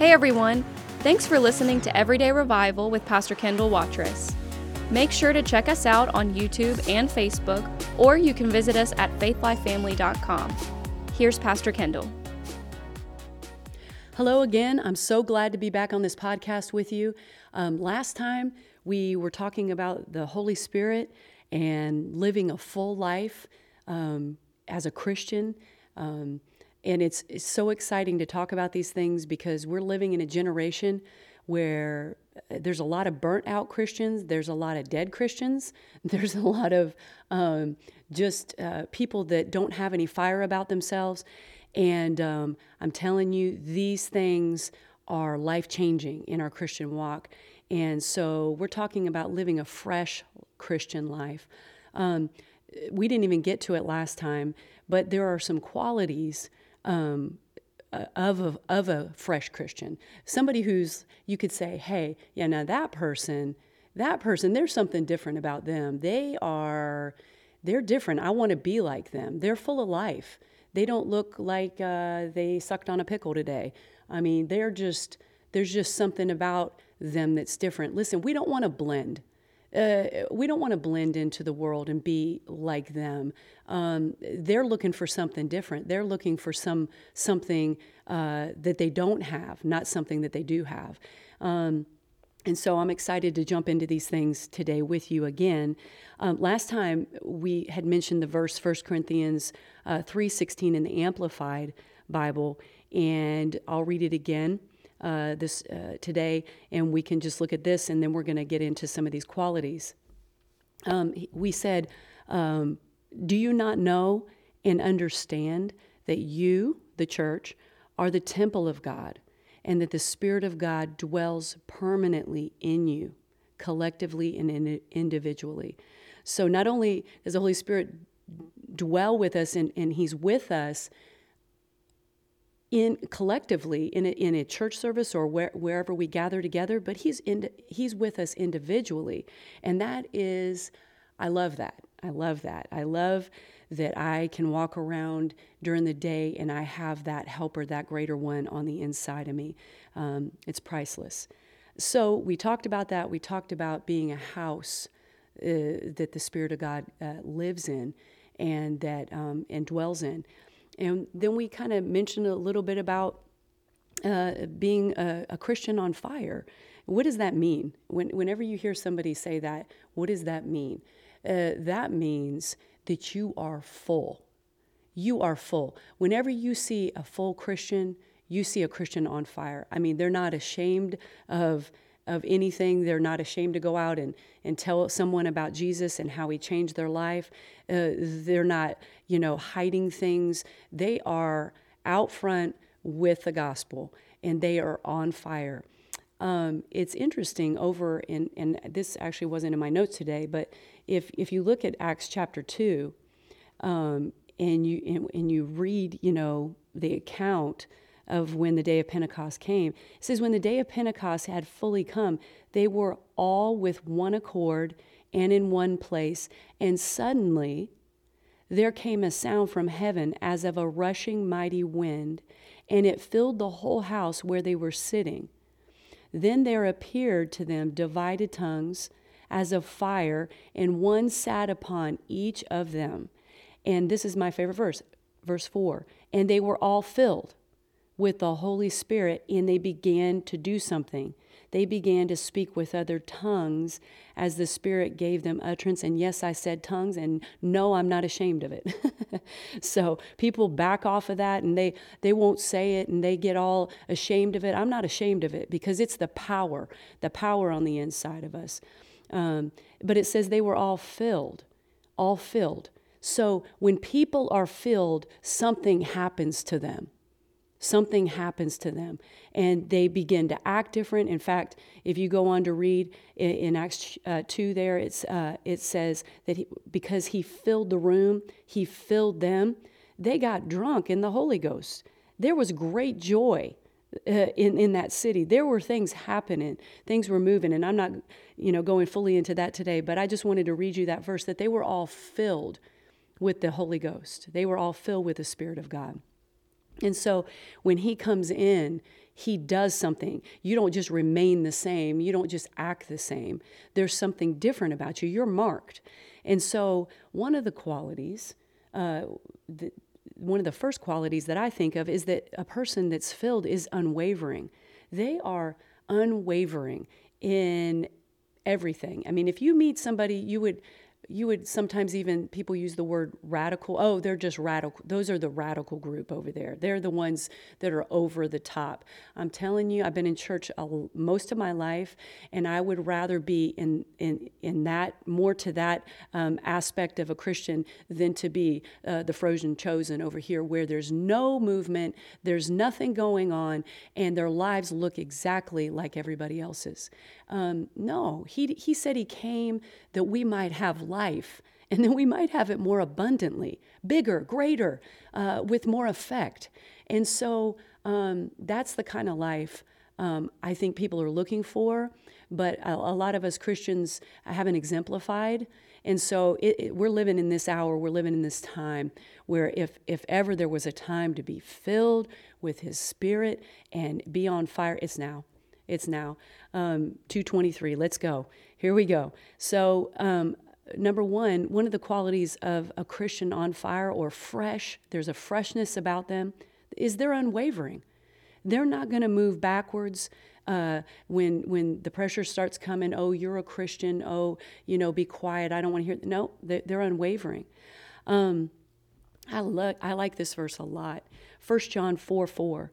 Hey everyone! Thanks for listening to Everyday Revival with Pastor Kendall Watrous. Make sure to check us out on YouTube and Facebook, or you can visit us at faithlifefamily.com. Here's Pastor Kendall. Hello again. I'm so glad to be back on this podcast with you. Um, last time we were talking about the Holy Spirit and living a full life um, as a Christian. Um, and it's, it's so exciting to talk about these things because we're living in a generation where uh, there's a lot of burnt out Christians, there's a lot of dead Christians, there's a lot of um, just uh, people that don't have any fire about themselves. And um, I'm telling you, these things are life changing in our Christian walk. And so we're talking about living a fresh Christian life. Um, we didn't even get to it last time, but there are some qualities um, of a, of a fresh Christian. Somebody who's, you could say, hey, yeah, now that person, that person, there's something different about them. They are, they're different. I want to be like them. They're full of life. They don't look like uh, they sucked on a pickle today. I mean, they're just, there's just something about them that's different. Listen, we don't want to blend. Uh, we don't want to blend into the world and be like them. Um, they're looking for something different. They're looking for some something uh, that they don't have, not something that they do have. Um, and so I'm excited to jump into these things today with you again. Um, last time we had mentioned the verse 1 Corinthians uh, 3:16 in the Amplified Bible, and I'll read it again uh, this uh, today, and we can just look at this, and then we're going to get into some of these qualities. Um, we said, um, "Do you not know and understand that you, the church, are the temple of God, and that the Spirit of God dwells permanently in you, collectively and in, individually?" So not only does the Holy Spirit dwell with us and, and He's with us in collectively in a, in a church service or where, wherever we gather together, but he's in, he's with us individually, and that is, I love that. I love that. I love that I can walk around during the day and I have that helper, that greater one on the inside of me. Um, it's priceless. So we talked about that. We talked about being a house uh, that the Spirit of God uh, lives in and that um, and dwells in. And then we kind of mentioned a little bit about uh, being a, a, Christian on fire. What does that mean? When, whenever you hear somebody say that, what does that mean? Uh, that means that you are full. You are full. Whenever you see a full Christian, you see a Christian on fire. I mean, they're not ashamed of of anything. They're not ashamed to go out and, and tell someone about Jesus and how he changed their life. Uh, they're not, you know, hiding things. They are out front with the gospel and they are on fire. Um, it's interesting over in, and this actually wasn't in my notes today, but if, if you look at Acts chapter 2 um, and, you, and, and you read, you know, the account of when the day of Pentecost came. It says, When the day of Pentecost had fully come, they were all with one accord and in one place, and suddenly there came a sound from heaven as of a rushing mighty wind, and it filled the whole house where they were sitting. Then there appeared to them divided tongues as of fire, and one sat upon each of them. And this is my favorite verse, verse 4. And they were all filled with the Holy Spirit and they began to do something. They began to speak with other tongues as the Spirit gave them utterance. And yes, I said tongues, and no, I'm not ashamed of it. so people back off of that and they, they won't say it and they get all ashamed of it. I'm not ashamed of it because it's the power, the power on the inside of us. Um, but it says they were all filled, all filled. So when people are filled, something happens to them something happens to them and they begin to act different. In fact, if you go on to read in, in Acts uh, 2 there, it's, uh, it says that he, because he filled the room, he filled them, they got drunk in the Holy Ghost. There was great joy. Uh, in in that city, there were things happening, things were moving, and I'm not, you know, going fully into that today. But I just wanted to read you that verse that they were all filled with the Holy Ghost. They were all filled with the Spirit of God. And so when he comes in, he does something. You don't just remain the same, you don't just act the same. There's something different about you. You're marked. And so, one of the qualities, uh, the, one of the first qualities that I think of is that a person that's filled is unwavering. They are unwavering in everything. I mean, if you meet somebody, you would you would sometimes even people use the word radical. Oh, they're just radical. Those are the radical group over there. They're the ones that are over the top. I'm telling you, I've been in church a, most of my life, and I would rather be in in in that more to that um, aspect of a Christian than to be uh, the frozen chosen over here, where there's no movement, there's nothing going on, and their lives look exactly like everybody else's. Um, no, he, he said he came that we might have life and that we might have it more abundantly, bigger, greater, uh, with more effect. And so um, that's the kind of life um, I think people are looking for, but a, a, lot of us Christians haven't exemplified. And so it, it, we're living in this hour, we're living in this time where if, if ever there was a time to be filled with His Spirit and be on fire, it's now. It's now um, 223. Let's go. Here we go. So, um, number one, one of the qualities of a Christian on fire or fresh, there's a freshness about them, is they're unwavering. They're not going to move backwards. Uh, when when the pressure starts coming, oh, you're a Christian. Oh, you know, be quiet. I don't want to hear. No, they're, they're unwavering. Um, I look. I like this verse a lot. First John four four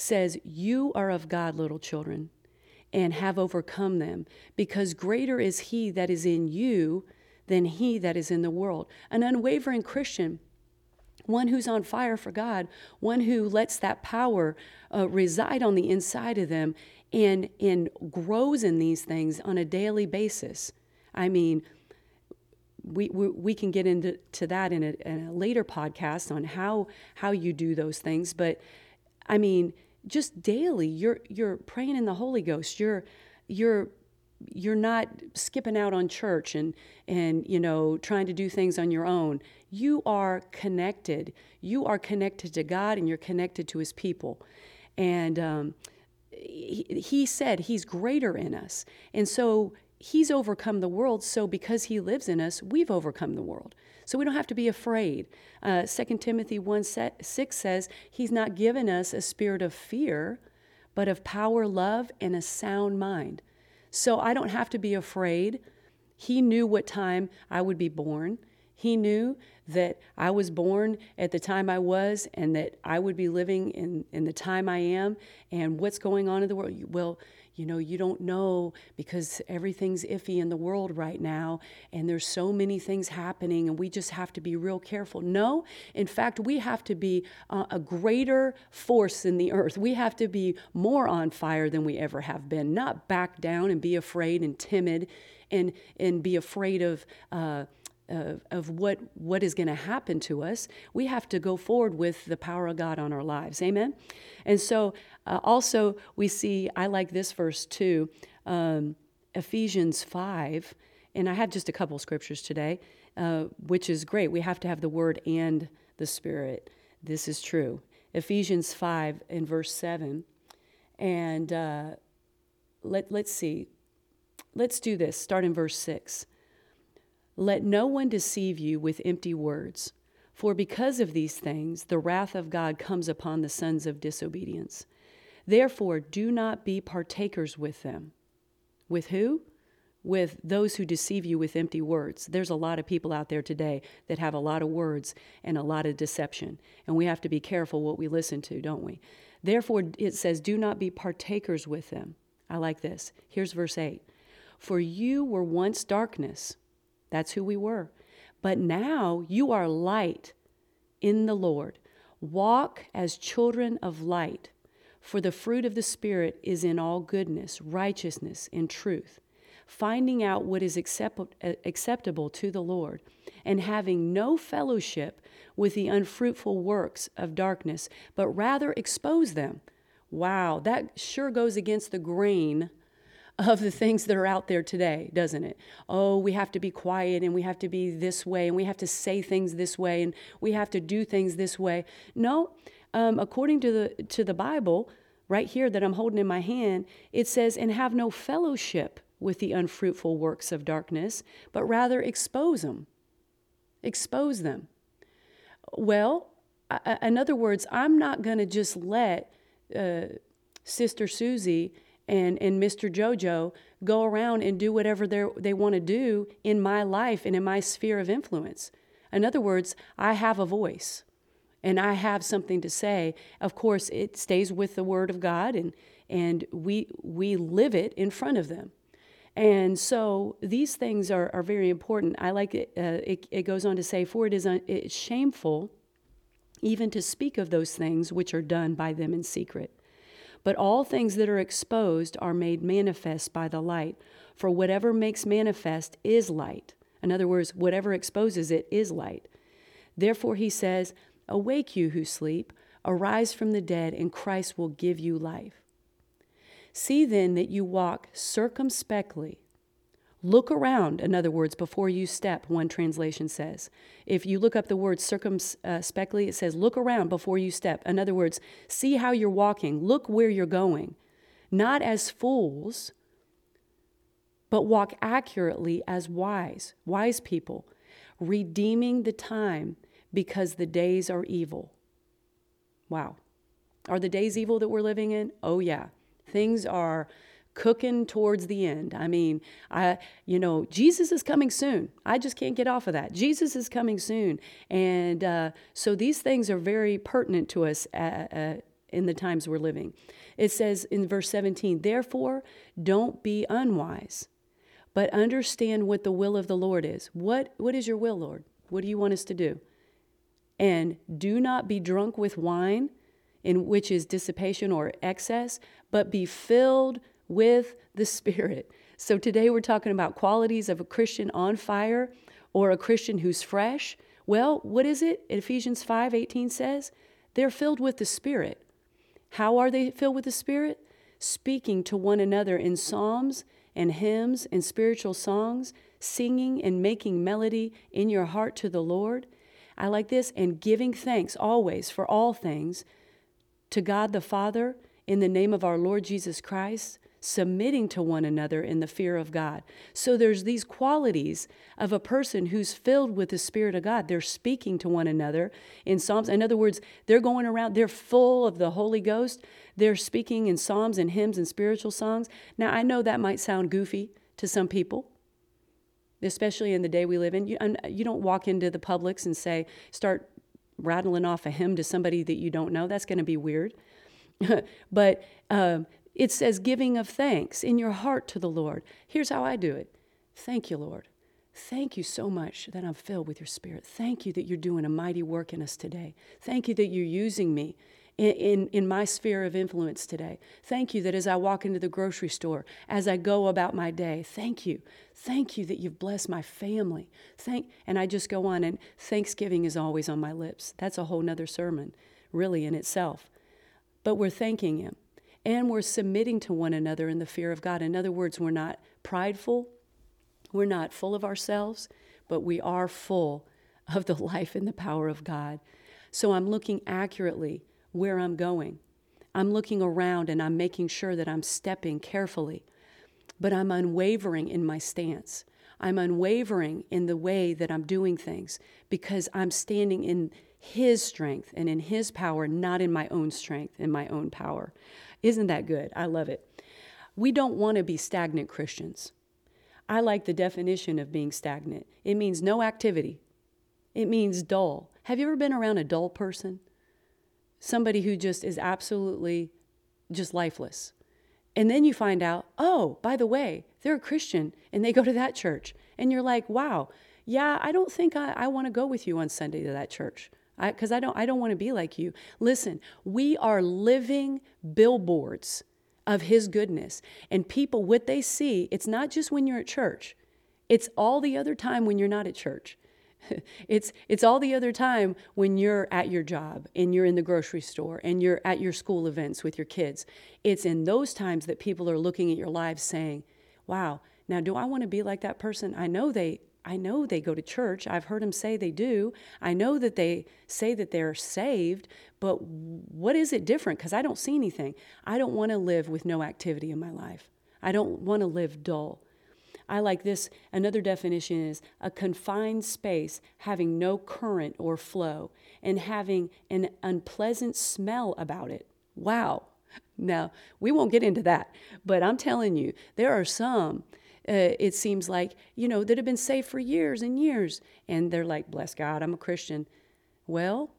says, You are of God, little children, and have overcome them, because greater is He that is in you than He that is in the world. An unwavering Christian one who's on fire for God, one who lets that power uh, reside on the inside of them and, and grows in these things on a daily basis. I mean, we, we, we can get into to that in a, in a later podcast on how, how you do those things. But I mean, just daily you're you're praying in the holy ghost. You're you're you're not skipping out on church and and you know trying to do things on your own. You are connected. You are connected to god and you're connected to his people. And um, he, he said he's greater in us. And so he's overcome the world so because he lives in us we've overcome the world so we don't have to be afraid. Uh, 2 Timothy 1 6 says, He's not given us a spirit of fear, but of power, love, and a sound mind. So I don't have to be afraid. He knew what time I would be born. He knew that I was born at the time I was and that I would be living in, in the time I am and what's going on in the world. Well, you know, you don't know because everything's iffy in the world right now and there's so many things happening and we just have to be real careful. No, in fact, we have to be uh, a greater force in the earth. We have to be more on fire than we ever have been, not back down and be afraid and timid and, and be afraid of. Uh, of, of what, what is going to happen to us, we have to go forward with the power of God on our lives. Amen? And so, uh, also, we see, I like this verse too, um, Ephesians 5. And I have just a couple scriptures today, uh, which is great. We have to have the word and the spirit. This is true. Ephesians 5 and verse 7. And uh, let, let's see. Let's do this. Start in verse 6. Let no one deceive you with empty words, for because of these things the wrath of God comes upon the sons of disobedience. Therefore, do not be partakers with them. With who? With those who deceive you with empty words. There's a lot of people out there today that have a lot of words and a lot of deception, and we have to be careful what we listen to, don't we? Therefore, it says, Do not be partakers with them. I like this. Here's verse 8 For you were once darkness that's who we were. But now you are light in the Lord. Walk as children of light, for the fruit of the Spirit is in all goodness, righteousness, and truth, finding out what is accept- acceptable to the Lord, and having no fellowship with the unfruitful works of darkness, but rather expose them. Wow, that sure goes against the grain of the things that are out there today, doesn't it? Oh, we have to be quiet and we have to be this way and we have to say things this way and we have to do things this way. No, Um, according to the to the Bible, right here that I'm holding in my hand, it says, "And have no fellowship with the unfruitful works of darkness, but rather expose them." Expose them. Well, I, in other words, I'm not going to just let uh, Sister Susie and, and Mr. Jojo go around and do whatever they want to do in my life and in my sphere of influence. In other words, I have a voice and I have something to say. Of course, it stays with the Word of God and, and we, we live it in front of them. And so these things are, are very important. I like it, uh, it, it goes on to say, For it is un, it's shameful even to speak of those things which are done by them in secret. But all things that are exposed are made manifest by the light. For whatever makes manifest is light. In other words, whatever exposes it is light. Therefore, he says, Awake, you who sleep, arise from the dead, and Christ will give you life. See then that you walk circumspectly Look around, in other words, before you step, one translation says. If you look up the word circumspectly, uh, it says, look around before you step. In other words, see how you're walking, look where you're going. Not as fools, but walk accurately as wise, wise people, redeeming the time because the days are evil. Wow. Are the days evil that we're living in? Oh, yeah. Things are cooking towards the end. I mean, I you know, Jesus is coming soon. I just can't get off of that. Jesus is coming soon, and uh, so these things are very pertinent to us. Uh, uh, in the times we're living. It says in verse 17, therefore, don't be unwise, but understand what the will of the Lord is. What, what is your will, Lord? What do you want us to do? And do not be drunk with wine, in which is dissipation or excess, but be filled with the Spirit. So today we're talking about qualities of a Christian on fire or a Christian who's fresh. Well, what is it? Ephesians 5 18 says, they're filled with the Spirit. How are they filled with the Spirit? Speaking to one another in psalms and hymns and spiritual songs, singing and making melody in your heart to the Lord. I like this, and giving thanks always for all things to God the Father in the name of our Lord Jesus Christ submitting to one another in the fear of God. So there's these qualities of a person who's filled with the Spirit of God. They're speaking to one another in Psalms. In other words, they're going around, they're full of the Holy Ghost. They're speaking in Psalms and hymns and spiritual songs. Now, I know that might sound goofy to some people. Especially in the day we live in, you, you don't walk into the Publix and say, start rattling off a hymn to somebody that you don't know. That's going to be weird. but um, it says giving of thanks in your heart to the Lord. Here's how I do it Thank you, Lord. Thank you so much that I'm filled with your spirit. Thank you that you're doing a mighty work in us today. Thank you that you're using me in, in, in, my sphere of influence today. Thank you that as I walk into the grocery store, as I go about my day, thank you. Thank you that you've blessed my family. Thank and I just go on and Thanksgiving is always on my lips. That's a whole nother sermon, really in itself. But we're thanking him and we're submitting to one another in the fear of God. In other words, we're not prideful, we're not full of ourselves, but we are full of the life and the power of God. So I'm looking accurately where I'm going. I'm looking around and I'm making sure that I'm stepping carefully, but I'm unwavering in my stance. I'm unwavering in the way that I'm doing things because I'm standing in His strength and in His power, not in my own strength and my own power. Isn't that good? I love it. We don't want to be stagnant Christians. I like the definition of being stagnant. It means no activity. It means dull. Have you ever been around a dull person? Somebody who just is absolutely just lifeless. And then you find out, oh, by the way, they're a Christian and they go to that church. And you're like, wow, yeah, I don't think I, I want to go with you on Sunday to that church because I, I, don't I don't want to be like you. Listen, we are living billboards of his goodness. And people what they see, it's not just when you're at church. It's all the other time when you're not at church. it's it's all the other time when you're at your job and you're in the grocery store and you're at your school events with your kids. It's in those times that people are looking at your lives saying, "Wow, now do I want to be like that person? I know they I know they go to church. I've heard them say they do. I know that they say that they're saved, but what is it different? Because I don't see anything. I don't want to live with no activity in my life. I don't want to live dull. I like this. Another definition is a confined space having no current or flow and having an unpleasant smell about it. Wow. Now, we won't get into that, but I'm telling you, there are some uh, it seems like, you know, that have been saved for years and years. And they're like, bless God, I'm a Christian. Well,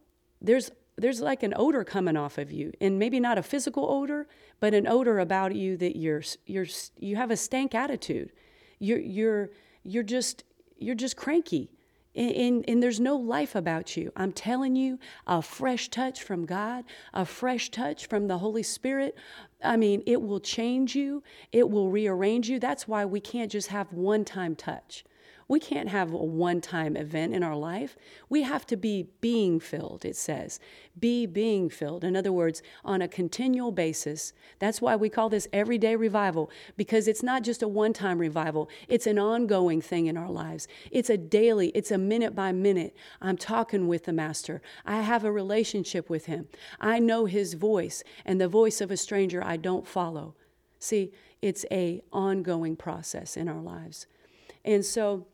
there's there's like an odor coming off of you and maybe not a physical odor but an odor about you that you're you're you have a stank attitude you're you're you're just you're just cranky and, and, and, there's no life about you. I'm telling you, a fresh touch from God, a fresh touch from the Holy Spirit. I mean, it will change you, it will rearrange you. That's why we can't just have one time touch. We can't have a one time event in our life. We have to be being filled, it says. Be being filled. In other words, on a continual basis. That's why we call this everyday revival, because it's not just a one time revival, it's an ongoing thing in our lives. It's a daily, it's a minute by minute. I'm talking with the Master. I have a relationship with Him. I know His voice, and the voice of a stranger I don't follow. See, it's a ongoing process in our lives. And so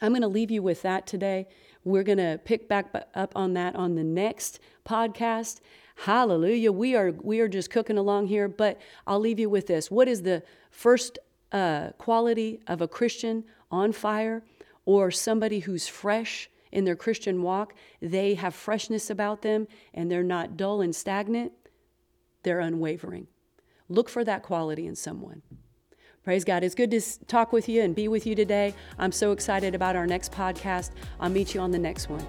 I'm going to leave you with that today. We're going to pick back up on that on the next podcast. Hallelujah. We are we are just cooking along here, but I'll leave you with this. What is the first uh, quality of a Christian on fire or somebody who's fresh in their Christian walk? They have freshness about them and they're not dull and stagnant. They're unwavering. Look for that quality in someone. Praise God. It's good to talk with you and be with you today. I'm so excited about our next podcast. I'll meet you on the next one.